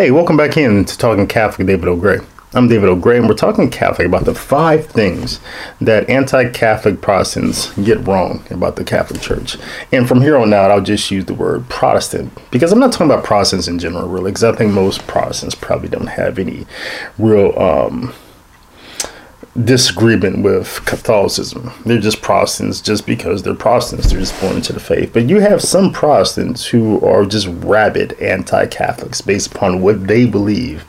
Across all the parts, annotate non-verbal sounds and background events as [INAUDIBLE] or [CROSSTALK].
Hey, welcome back in to Talking Catholic David L. Gray. I'm David L. Gray, and we're talking Catholic about the five things that anti Catholic Protestants get wrong about the Catholic Church. And from here on out, I'll just use the word Protestant because I'm not talking about Protestants in general, really, because I think most Protestants probably don't have any real. Um, disagreement with Catholicism. They're just Protestants just because they're Protestants. They're just born into the faith. But you have some Protestants who are just rabid anti Catholics based upon what they believe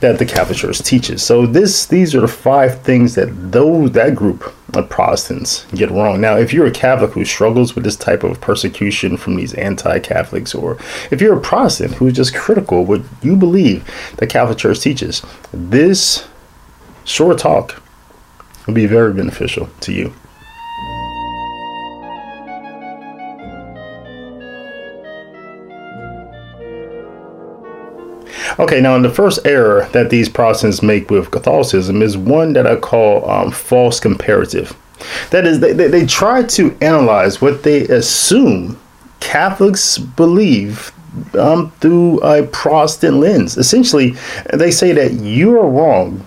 that the Catholic Church teaches. So this these are the five things that those that group of Protestants get wrong. Now, if you're a Catholic who struggles with this type of persecution from these anti-Catholics, or if you're a Protestant who's just critical what you believe the Catholic Church teaches, this short talk will be very beneficial to you. Okay, now in the first error that these Protestants make with Catholicism is one that I call um, false comparative. That is, they, they, they try to analyze what they assume Catholics believe um, through a Protestant lens. Essentially, they say that you are wrong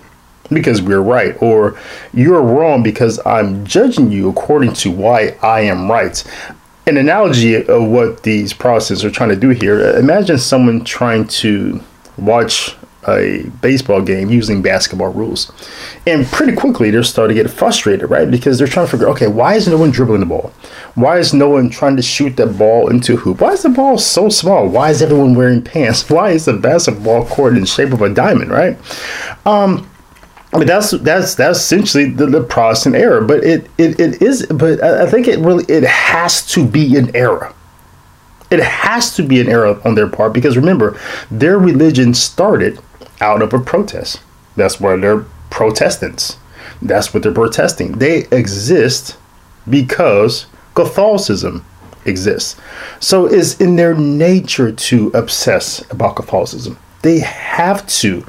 because we're right, or you're wrong because I'm judging you according to why I am right. An analogy of what these Protestants are trying to do here imagine someone trying to watch a baseball game using basketball rules. And pretty quickly they're starting to get frustrated, right? Because they're trying to figure, okay, why is no one dribbling the ball? Why is no one trying to shoot that ball into hoop? Why is the ball so small? Why is everyone wearing pants? [LAUGHS] Why is the basketball court in shape of a diamond, right? Um, I mean that's that's that's essentially the, the Protestant error, but it, it it is but I think it really it has to be an error. It has to be an error on their part because remember, their religion started out of a protest. That's why they're Protestants. That's what they're protesting. They exist because Catholicism exists. So it's in their nature to obsess about Catholicism. They have to.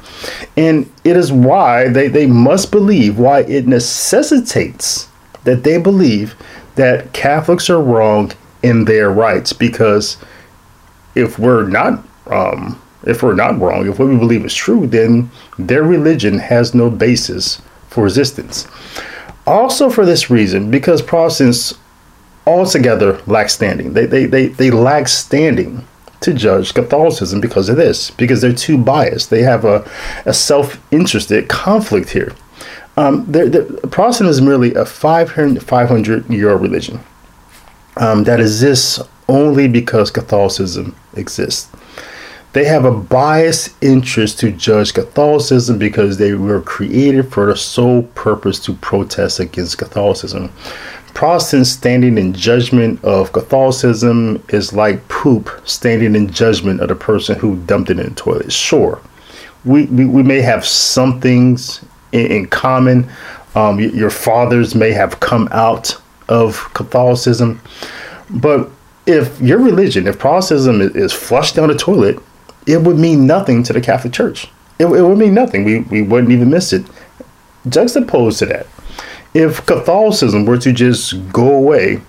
And it is why they, they must believe, why it necessitates that they believe that Catholics are wrong in their rights. Because if we're not um, if we're not wrong, if what we believe is true, then their religion has no basis for resistance. Also, for this reason, because Protestants altogether lack standing, they, they, they, they lack standing to judge Catholicism because of this, because they're too biased. They have a, a self interested conflict here. Um, they're, they're, Protestant is merely a 500, 500 year old religion um, that exists only because Catholicism exists. They have a biased interest to judge Catholicism because they were created for the sole purpose to protest against Catholicism. Protestants standing in judgment of Catholicism is like poop standing in judgment of the person who dumped it in the toilet. Sure, we, we, we may have some things in, in common. Um, your fathers may have come out of Catholicism, but if your religion, if Protestantism is, is flushed down the toilet, it would mean nothing to the Catholic Church. It, it would mean nothing. We, we wouldn't even miss it. Juxtaposed to that, if Catholicism were to just go away,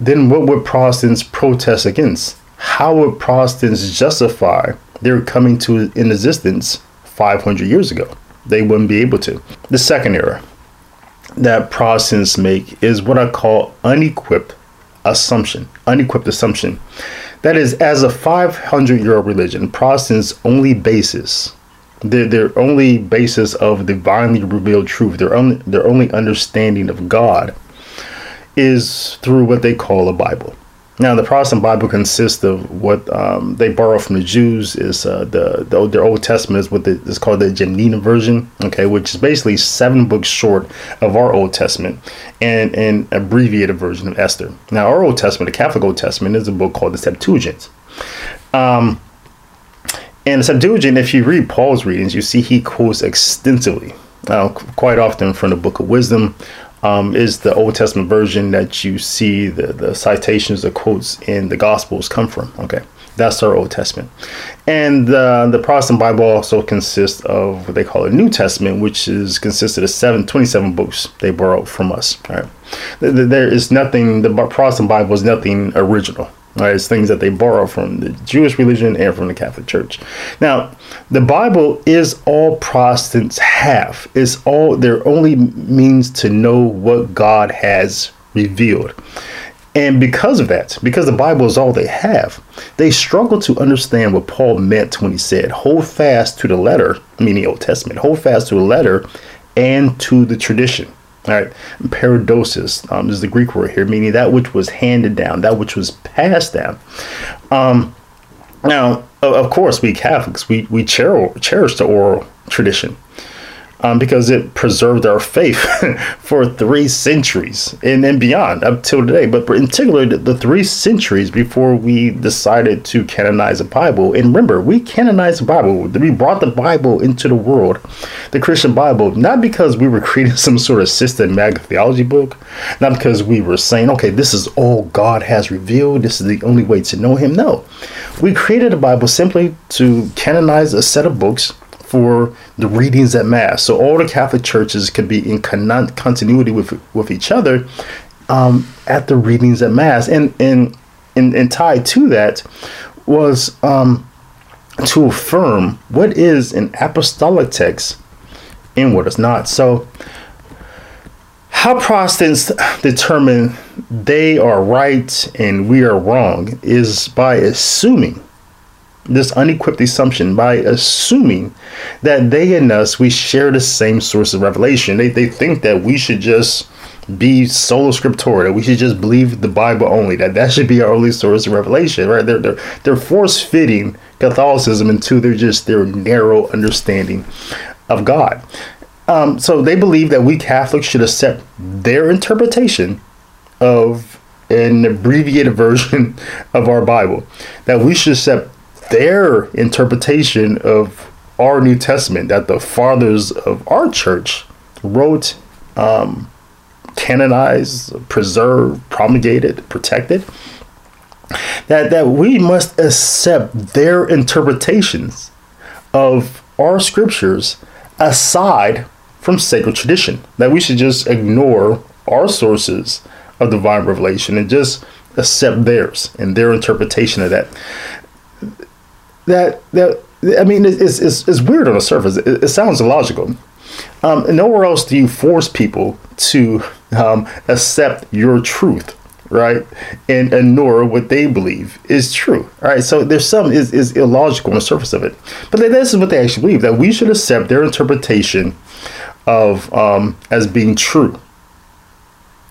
then what would Protestants protest against? How would Protestants justify their coming to in existence 500 years ago? They wouldn't be able to. The second error that Protestants make is what I call unequipped assumption. Unequipped assumption. That is, as a 500 year old religion, Protestants' only basis their, their only basis of divinely revealed truth, their only their only understanding of God is through what they call a Bible. Now, the Protestant Bible consists of what um, they borrow from the Jews is uh, the, the their Old Testament is what the, is called the Johannine version, okay, which is basically seven books short of our Old Testament and an abbreviated version of Esther. Now, our Old Testament, the Catholic Old Testament, is a book called the Septuagint. Um, and Septuagint, if you read Paul's readings, you see he quotes extensively, uh, quite often from the Book of Wisdom. Um, is the Old Testament version that you see the, the citations, the quotes in the Gospels come from. Okay, that's our Old Testament. And uh, the Protestant Bible also consists of what they call a New Testament, which is consisted of seven, 27 books they borrowed from us. All right, there is nothing. The Protestant Bible is nothing original Right, it's things that they borrow from the Jewish religion and from the Catholic Church. Now, the Bible is all Protestants have. It's all their only means to know what God has revealed. And because of that, because the Bible is all they have, they struggle to understand what Paul meant when he said, hold fast to the letter, meaning Old Testament, hold fast to the letter and to the tradition. All right, paradosis um, is the Greek word here, meaning that which was handed down, that which was passed down. Um, now, of course, we Catholics we we cherish, cherish the oral tradition um, because it preserved our faith [LAUGHS] for three centuries and then beyond up till today. But in particular, the, three centuries before we decided to canonize the Bible. And remember, we canonized the Bible. We brought the Bible into the world, the Christian Bible, not because we were [LAUGHS] creating some sort of systematic theology book, not because we were saying, okay, this is all God has revealed. This is the only way to know Him. No, we created the Bible simply to canonize a set of books for the readings at Mass. So all the Catholic churches could be in con- continuity with with each other um, at the readings at Mass. And, and, and, and tied to that was um, to affirm what is an apostolic text and what is not. So, how Protestants determine they are right and we are wrong is by assuming this unequipped assumption by assuming that they and us we share the same source of revelation. They they think that we should just be sola scriptura, that we should just believe the Bible only, that that should be our only source of revelation, right? They're they're, they're force fitting Catholicism into their just their narrow understanding of God. Um, so they believe that we Catholics should accept their interpretation of an abbreviated [LAUGHS] version of our Bible. That we should accept their interpretation of our New Testament that the fathers of our church wrote, um, canonized, preserved, promulgated, protected. That that we must accept their interpretations of our scriptures aside from sacred tradition. That we should just ignore our sources of divine revelation and just accept theirs and their interpretation of that that that I mean, it's, it's, it's weird on the surface. It, it sounds illogical. Um, nowhere else do you force people to um, accept your truth, right? And ignore what they believe is true. Right. So there's some is, is illogical on the surface of it. But this is what they actually believe that we should accept their interpretation of um, as being true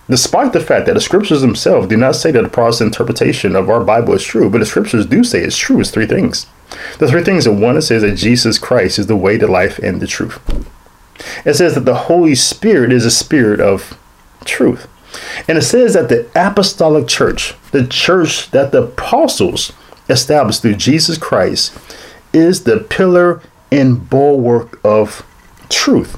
despite the fact that the scriptures themselves do not say that the Protestant interpretation of our Bible is true, but the scriptures do say it's true. It's three things. The three things are one, it says that Jesus Christ is the way, the life, and the truth. It says that the Holy Spirit is a spirit of truth. And it says that the apostolic church, the church that the apostles established through Jesus Christ, is the pillar and bulwark of truth.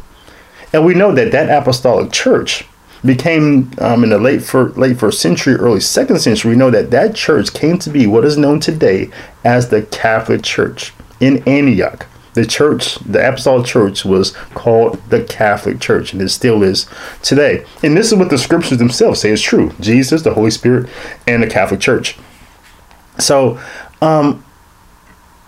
And we know that that apostolic church became um, in the late for, late first century, early second century. We know that that church came to be what is known today as the Catholic Church in Antioch. The church, the apostolic church, was called the Catholic Church, and it still is today. And this is what the scriptures themselves say is true: Jesus, the Holy Spirit, and the Catholic Church. So, um,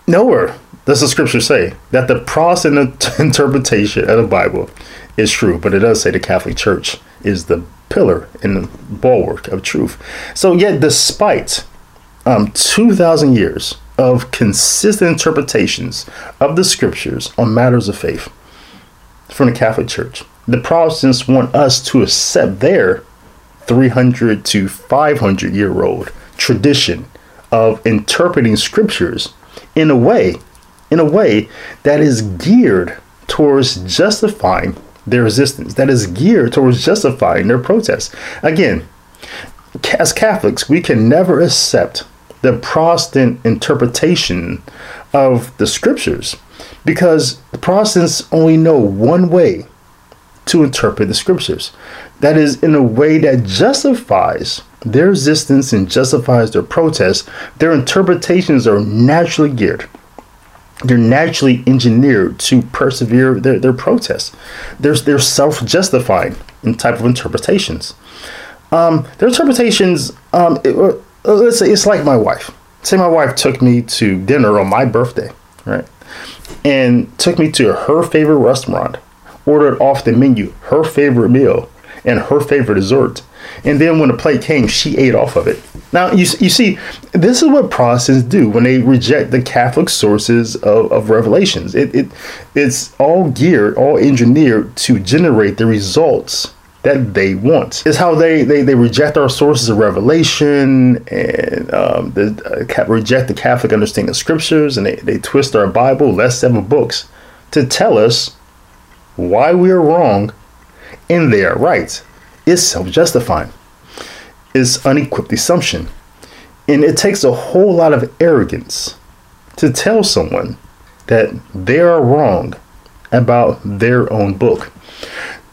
nowhere does the scripture say that the Protestant [LAUGHS] interpretation of the Bible is true, but it does say the Catholic Church is the pillar and the bulwark of truth. So, yet, despite um, 2,000 years of consistent interpretations of the scriptures on matters of faith from the Catholic Church, the Protestants want us to accept their 300 to 500 year old tradition of interpreting scriptures in a way in a way that is geared towards justifying their resistance, that is geared towards justifying their protests. Again, as Catholics, we can never accept the Protestant interpretation of the scriptures because the Protestants only know one way to interpret the scriptures. That is in a way that justifies their resistance and justifies their protests. Their interpretations are naturally geared they're naturally engineered to persevere their, their protests. There's they're self-justifying in type of interpretations. Um, their interpretations, um, it, let's say it's like my wife. Say my wife took me to dinner on my birthday, right? And took me to her favorite restaurant, ordered off the menu her favorite meal and her favorite dessert. And then when the plate came, she ate off of it. Now, you, you see, this is what Protestants do when they reject the Catholic sources of, of revelations. It, it, it's all geared, all engineered to generate the results that they want. It's how they, they, they reject our sources of revelation and um, they, uh, reject the Catholic understanding of scriptures and they, they twist our Bible, less seven books, to tell us why we are wrong and they are right. It's self justifying, is unequipped assumption. And it takes a whole lot of arrogance to tell someone that they are wrong about their own book.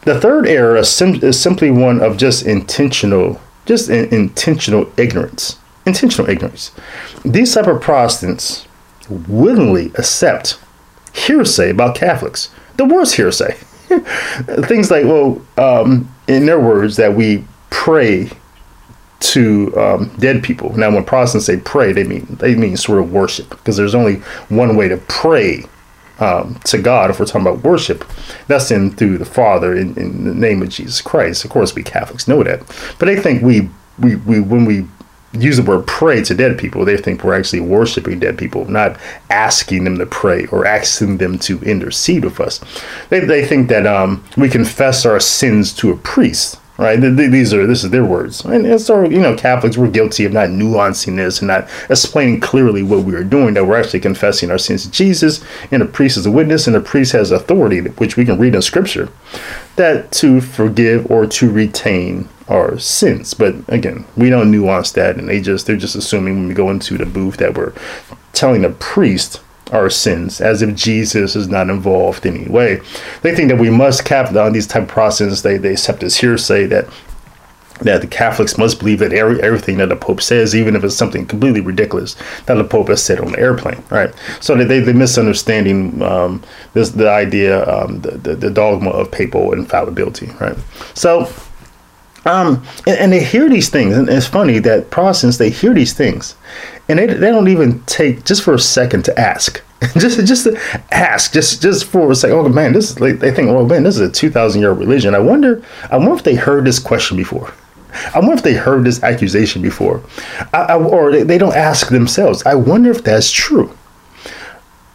The third error is, sim- is simply one of just intentional, just in- intentional ignorance. Intentional ignorance. These type of Protestants willingly accept hearsay about Catholics. The worst hearsay. [LAUGHS] Things like, well, um, in their words, that we pray to um, dead people. Now, when Protestants say pray, they mean they mean sort of worship, because there's only one way to pray um, to God, if we're talking about worship, that's in through the Father in, in, the name of Jesus Christ. Of course, we Catholics know that, but they think we we, we when we use the word pray to dead people, they think we're actually worshiping dead people, not asking them to pray or asking them to intercede with us. They, they think that um, we confess our sins to a priest right? These are this is their words, and so you know Catholics were guilty of not nuancing this and not explaining clearly what we were doing. That we're actually confessing our sins to Jesus, and the priest is a witness, and the priest has authority, which we can read in Scripture, that to forgive or to retain our sins. But again, we don't nuance that, and they just they're just assuming when we go into the booth that we're telling the priest our sins, as if Jesus is not involved in any way. They think that we must cap on these type of processes. They they accept as hearsay that that the Catholics must believe that every, everything that the Pope says, even if it's something completely ridiculous that the Pope has said on the airplane, right? So they, they misunderstanding um, this the idea, um, the, the, the dogma of papal infallibility, right? So, um, and, and, they hear these things, and it's funny that Protestants they hear these things, and they, they don't even take just for a second to ask. [LAUGHS] Just just to ask just just for a second oh man this is like they think oh man this is a 2000 year religion. I wonder i wonder if they heard this question before. I wonder if they heard this accusation before. I, I, or they, they don't ask themselves. I wonder if that's true.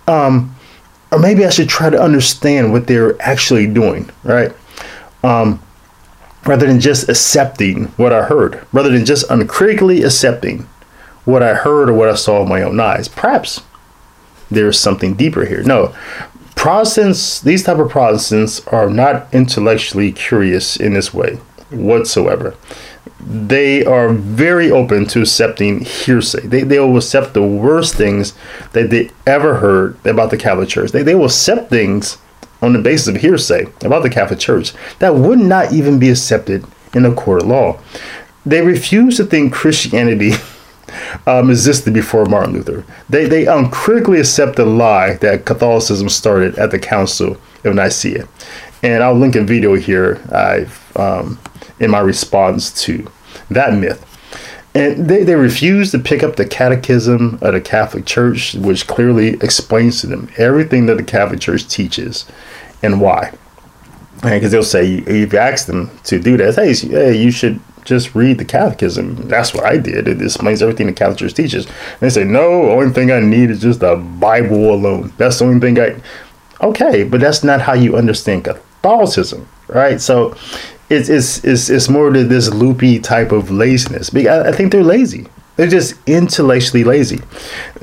Um or maybe i should try to understand what they're actually doing right? Um rather than just accepting what i heard rather than just uncritically accepting what I heard or what I saw with my own eyes. Perhaps there's something deeper here. No, Protestants, these type of Protestants are not intellectually curious in this way whatsoever. They are very open to accepting hearsay. They, they will accept the worst things that they ever heard about the Catholic Church. They, they will accept things on the basis of hearsay about the Catholic Church that would not even be accepted in a court of law. They refuse to think Christianity [LAUGHS] um, existed before Martin Luther. They they uncritically accept the lie that Catholicism started at the Council of Nicaea, and I'll link a video here I've um, in my response to that myth. And they, they refuse to pick up the catechism of the Catholic Church, which clearly explains to them everything that the Catholic Church teaches and why. Because they'll say, if you ask them to do that, hey, hey, you should just read the catechism. That's what I did. It explains everything the Church teaches. And they say, no, the only thing I need is just the Bible alone. That's the only thing I. Okay, but that's not how you understand Catholicism, right? So it's it's it's, it's more to this loopy type of laziness. I think they're lazy. They're just intellectually lazy.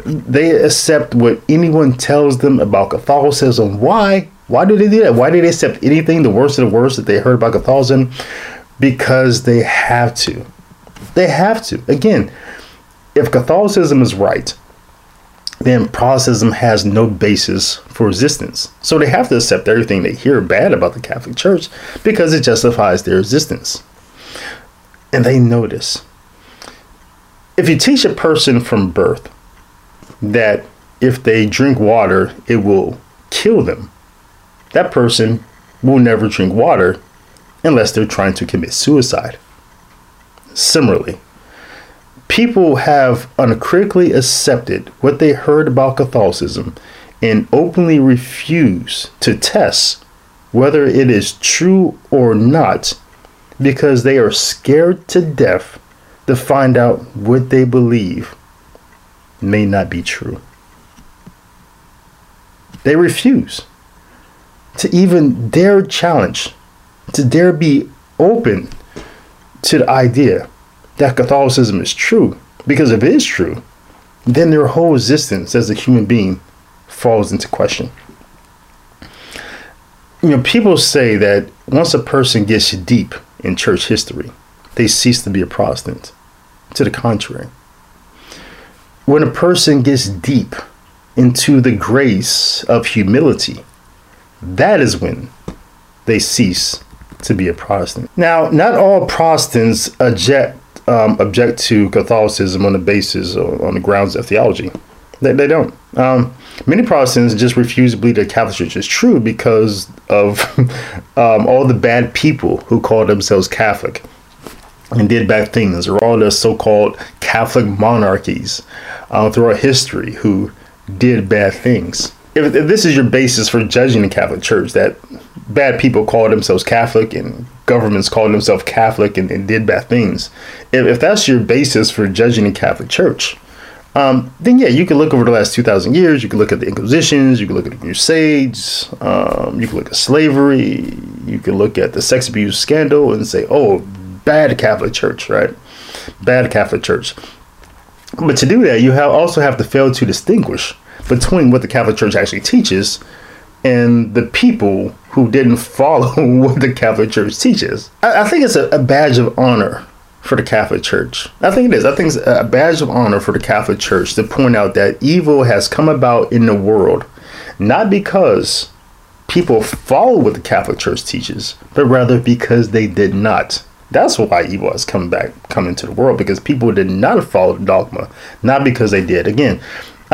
They accept what anyone tells them about Catholicism. Why? Why do they do that? Why do they accept anything, the worst of the worst that they heard about Catholicism? because they have to. They have to. Again, if Catholicism is right, then Protestantism has no basis for resistance. So they have to accept everything they hear bad about the Catholic Church because it justifies their existence. And they know this. If you teach a person from birth that if they drink water, it will kill them, that person will never drink water unless they're trying to commit suicide. Similarly, people have uncritically accepted what they heard about Catholicism and openly refuse to test whether it is true or not because they are scared to death to find out what they believe may not be true. They refuse to even dare challenge, to dare be open to the idea that Catholicism is true. Because if it is true, then their whole existence as a human being falls into question. You know, people say that once a person gets deep in church history, they cease to be a Protestant. To the contrary, when a person gets deep into the grace of humility, that is when they cease to be a Protestant. Now, not all Protestants object um, object to Catholicism on the basis or on the grounds of theology. They, they don't. Um, many Protestants just refuse to believe that Catholic Church is true because of [LAUGHS] um, all the bad people who call themselves Catholic and did bad things, or all the so-called Catholic monarchies uh, throughout history who did bad things. If, if this is your basis for judging the Catholic Church, that bad people call themselves Catholic and governments call themselves Catholic and, and did bad things, if, if that's your basis for judging the Catholic Church, um, then yeah, you can look over the last 2,000 years. You can look at the Inquisitions, you can look at the Crusades, um, you can look at slavery, you can look at the sex abuse scandal and say, oh, bad Catholic Church, right? Bad Catholic Church. But to do that, you have also have to fail to distinguish between what the Catholic Church actually teaches and the people who didn't [LAUGHS] follow what the Catholic Church teaches. I, I think it's a, a badge of honor for the Catholic Church. I think it is. I think it's a badge of honor for the Catholic Church to point out that evil has come about in the world not because people follow what the Catholic Church teaches, but rather because they did not. That's why evil has come back, come into the world because people did not follow the dogma, not because they did. Again,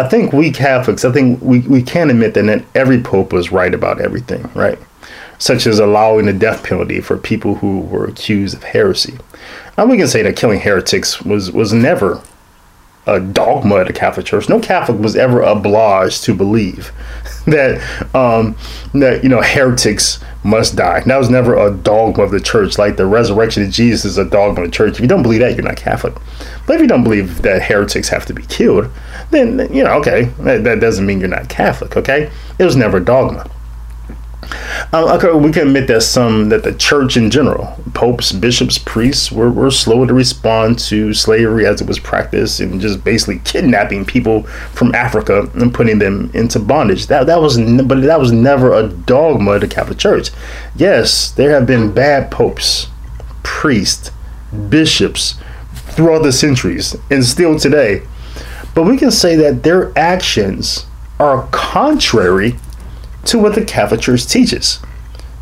I think we Catholics, I think we, we can admit that not every pope was right about everything, right? Such as allowing the death penalty for people who were accused of heresy. And we can say that killing heretics was, was never a dogma of the Catholic Church. No Catholic was ever obliged to believe [LAUGHS] that um, that you know heretics must die. That was never a dogma of the church. Like the resurrection of Jesus is a dogma of the church. If you don't believe that, you're not Catholic. But if you don't believe that heretics have to be killed, then you know, okay, that, that doesn't mean you're not Catholic. Okay, it was never a dogma. Um, okay, we can admit that some that the church in general, popes, bishops, priests, were, were slow to respond to slavery as it was practiced and just basically kidnapping people from Africa and putting them into bondage. That that was but that was never a dogma of the Catholic Church. Yes, there have been bad popes, priests, bishops throughout the centuries and still today. But we can say that their actions are contrary to what the Catholic Church teaches.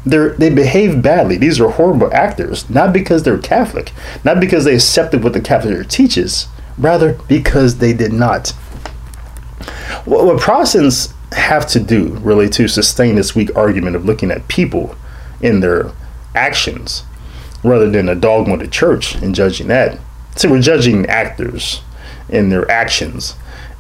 They're, they behave badly. These are horrible actors, not because they're Catholic, not because they accepted what the Catholic Church teaches, rather because they did not. What, what Protestants have to do, really, to sustain this weak argument of looking at people in their actions rather than a dogma of the church and judging that. So we're judging actors in their actions,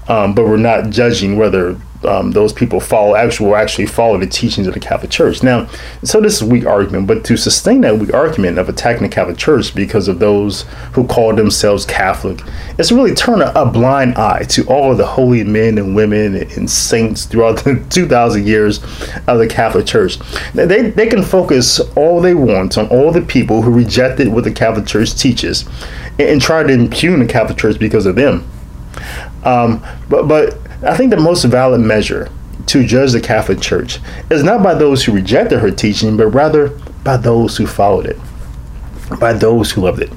um, but we're not judging whether um, those people follow actual actually follow the teachings of the Catholic Church. Now, so this is weak argument, but to sustain that weak argument of attacking the Catholic Church because of those who call themselves Catholic, is really turn a, a, blind eye to all the holy men and women and saints throughout the [LAUGHS] 2,000 years of the Catholic Church. They, they can focus all they want on all the people who rejected what the Catholic Church teaches and, and try to impugn the Catholic Church because of them. Um, but but I think the most valid measure to judge the Catholic Church is not by those who rejected her teaching, but rather by those who followed it, by those who loved it.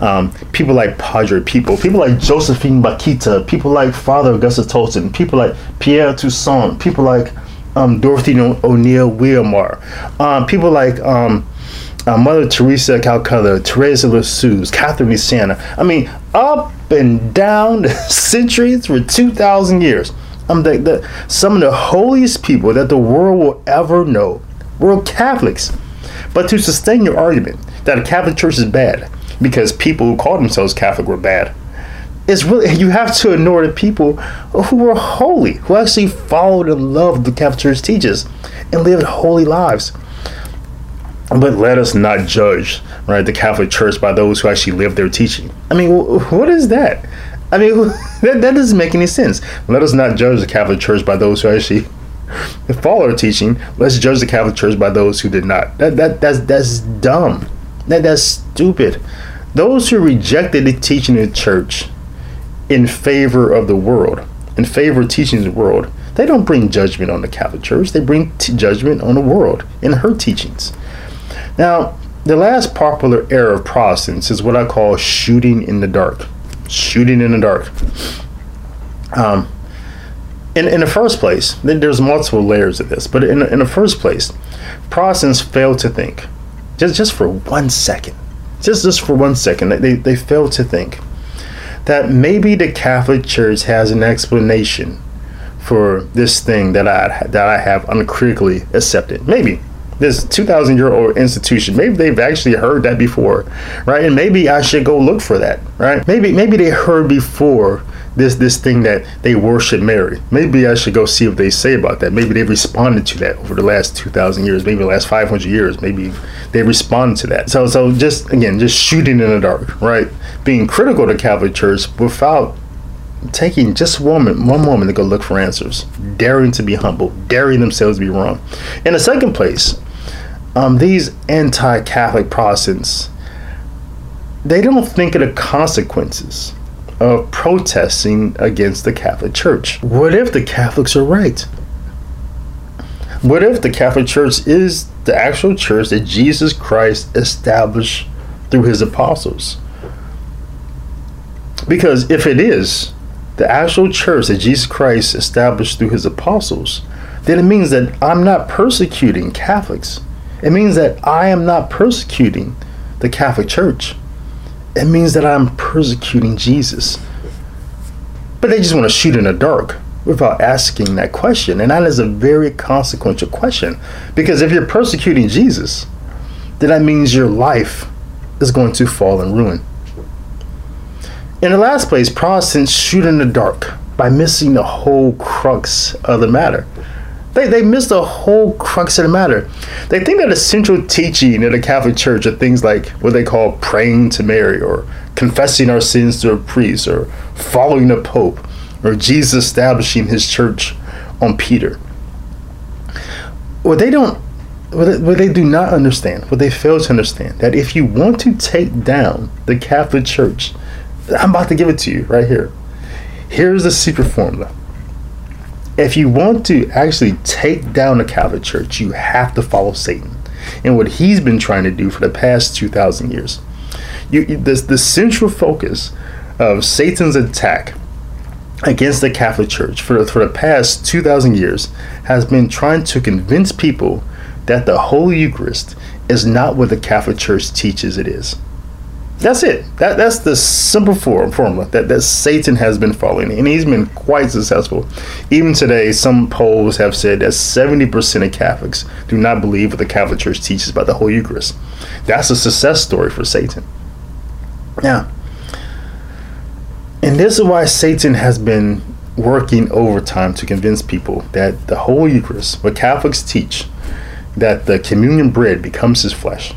Um, people like Padre Pio, people like Josephine Bakhita, people like Father Augustus Tolton, people like Pierre Toussaint, people like um, Dorothy O'Neill Wilmar, um, people like um, uh, Mother Teresa Calcutta, Teresa Lisieux, Catherine Siena. I mean, up and down [LAUGHS] centuries for 2,000 years. I'm the, the, some of the holiest people that the world will ever know were Catholics. But to sustain your argument that a Catholic Church is bad because people who call themselves Catholic were bad, it's really [LAUGHS] you have to ignore the people who were holy, who actually followed and loved the Catholic Church teaches and lived holy lives. But let us not judge, right, the Catholic Church by those who actually live their teaching. I mean, what is that? I mean, [LAUGHS] that, that doesn't make any sense. Let us not judge the Catholic Church by those who actually [LAUGHS] follow our teaching. Let's judge the Catholic Church by those who did not. That that that's that's dumb. That that's stupid. Those who rejected the teaching of the church in favor of the world, in favor of teaching the world, they don't bring judgment on the Catholic Church. They bring t- judgment on the world in her teachings. Now, the last popular error of Protestants is what I call shooting in the dark. Shooting in the dark. Um, in, in the first place, there's multiple layers of this, but in, in the first place, Protestants fail to think, just, just for one second, just, just for one second, they, they fail to think that maybe the Catholic Church has an explanation for this thing that I that I have uncritically accepted. Maybe this 2,000 year old institution. Maybe they've actually heard that before, right? And maybe I should go look for that, right? Maybe maybe they heard before this this thing that they worship Mary. Maybe I should go see what they say about that. Maybe they've responded to that over the last 2,000 years, maybe the last 500 years. Maybe they respond to that. So so just again, just shooting in the dark, right? Being critical to Catholic Church without taking just one one moment to go look for answers, daring to be humble, daring themselves to be wrong. In the second place, um, these anti-Catholic Protestants, they don't think of the consequences of protesting against the Catholic Church. What if the Catholics are right? What if the Catholic Church is the actual church that Jesus Christ established through his apostles? Because if it is the actual church that Jesus Christ established through his apostles, then it means that I'm not persecuting Catholics. It means that I am not persecuting the Catholic Church. It means that I'm persecuting Jesus. But they just want to shoot in the dark without asking that question. And that is a very consequential question. Because if you're persecuting Jesus, then that means your life is going to fall in ruin. In the last place, Protestants shoot in the dark by missing the whole crux of the matter. They, they miss the whole crux of the matter. They think that the central teaching of the Catholic Church are things like what they call praying to Mary or confessing our sins to a priest or following the Pope or Jesus establishing his church on Peter. What they don't what they, what they do not understand, what they fail to understand, that if you want to take down the Catholic Church, I'm about to give it to you right here. Here's the secret formula if you want to actually take down the Catholic Church, you have to follow Satan and what he's been trying to do for the past 2,000 years. You, the, the central focus of Satan's attack against the Catholic Church for, for the past 2,000 years has been trying to convince people that the Holy Eucharist is not what the Catholic Church teaches it is. That's it. That that's the simple form formula that, that Satan has been following, and he's been quite successful. Even today, some polls have said that seventy percent of Catholics do not believe what the Catholic Church teaches about the Holy Eucharist. That's a success story for Satan. Now, and this is why Satan has been working overtime to convince people that the Holy Eucharist, what Catholics teach, that the communion bread becomes his flesh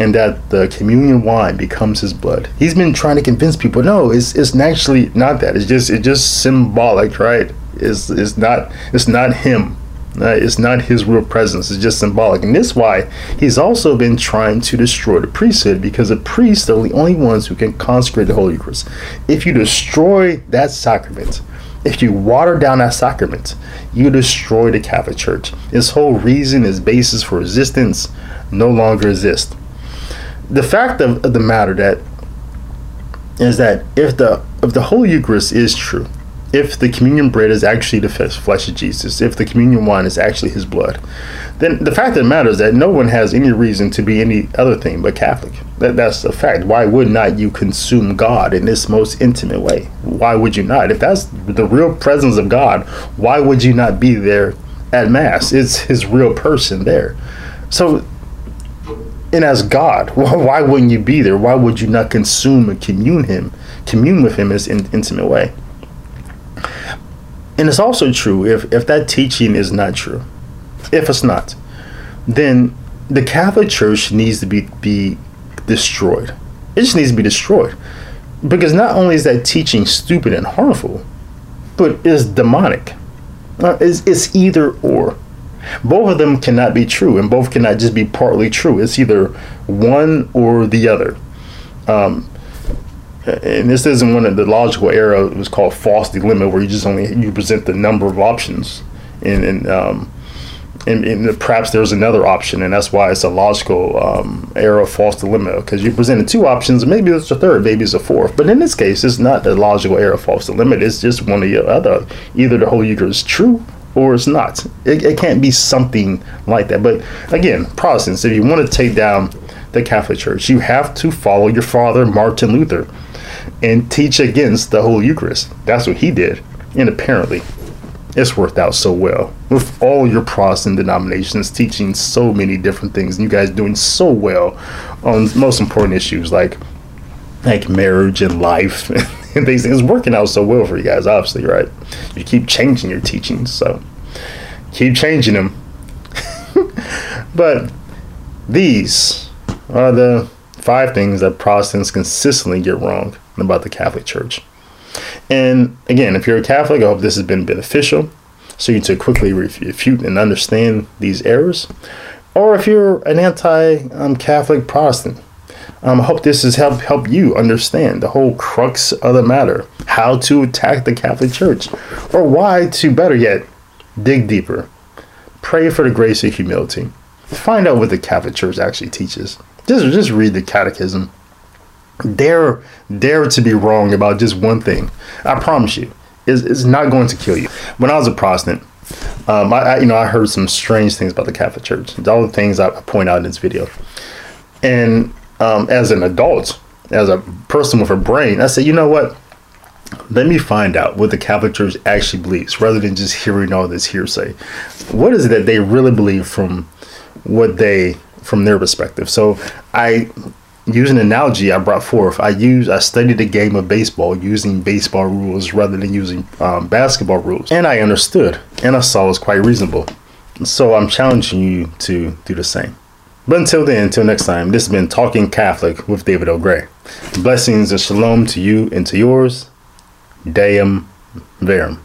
and that the communion wine becomes his blood. He's been trying to convince people, no, it's it's actually not that. It's just it's just symbolic, right? It's it's not it's not him. Uh, it's not his real presence. It's just symbolic, and this is why he's also been trying to destroy the priesthood because the priests are the only ones who can consecrate the Holy Eucharist. If you destroy that sacrament, if you water down that sacrament, you destroy the Catholic Church. Its whole reason, its basis for resistance, no longer exists the fact of, of the matter that is that if the if the Holy Eucharist is true, if the communion bread is actually the flesh of Jesus, if the communion wine is actually his blood, then the fact of the matter is that no one has any reason to be any other thing but Catholic. That, that's a fact. Why would not you consume God in this most intimate way? Why would you not? If that's the real presence of God, why would you not be there at Mass? It's his real person there. So and as God, [LAUGHS] why wouldn't you be there? Why would you not consume and commune him, commune with him in an intimate way? And it's also true if if that teaching is not true, if it's not, then the Catholic Church needs to be be destroyed. It just needs to be destroyed because not only is that teaching stupid and harmful, but it's demonic. Uh, it's, it's either or. Both of them cannot be true, and both cannot just be partly true. It's either one or the other. Um, and this isn't one of the logical error. It was called false dilemma, where you just only you present the number of options, and, and um, and, and, perhaps there's another option, and that's why it's a logical um, error of false dilemma because you presented two options, maybe it's a third, maybe it's a fourth. But in this case, it's not a logical error of false dilemma. It's just one or the other. Either the whole Eucharist is true or it's not. It, it can't be something like that. But again, Protestants, if you want to take down the Catholic Church, you have to follow your father, Martin Luther, and teach against the Holy Eucharist. That's what he did, and apparently it's worked out so well with all your Protestant denominations teaching so many different things and you guys doing so well on most important issues like like marriage and life [LAUGHS] [LAUGHS] these things working out so well for you guys obviously right? You keep changing your teachings so keep changing them. [LAUGHS] But these are the five things that Protestants consistently get wrong about the Catholic Church. And again, if you're a Catholic, I hope this has been beneficial so you to quickly refute and understand these errors. Or if you're an anti-Catholic um, Protestant, um, I hope this has helped help you understand the whole crux of the matter, how to attack the Catholic Church, or why to better yet dig deeper. Pray for the grace of humility. Find out what the Catholic Church actually teaches. Just just read the Catechism dare dare to be wrong about just one thing. I promise you, it's, it's not going to kill you. When I was a Protestant, um, I, I, you know I heard some strange things about the Catholic Church. All the things I point out in this video, and um, as an adult, as a person with a brain, I said, you know what? Let me find out what the Catholic Church actually believes, rather than just hearing all this hearsay. What is it that they really believe from what they from their perspective? So I use an analogy I brought forth, I use I studied the game of baseball using baseball rules rather than using um, basketball rules, and I understood, and I saw it was quite reasonable. So I'm challenging you to do the same. But until then, until next time, this has been Talking Catholic with David L. Gray. Blessings and shalom to you and to yours. Deum Verum.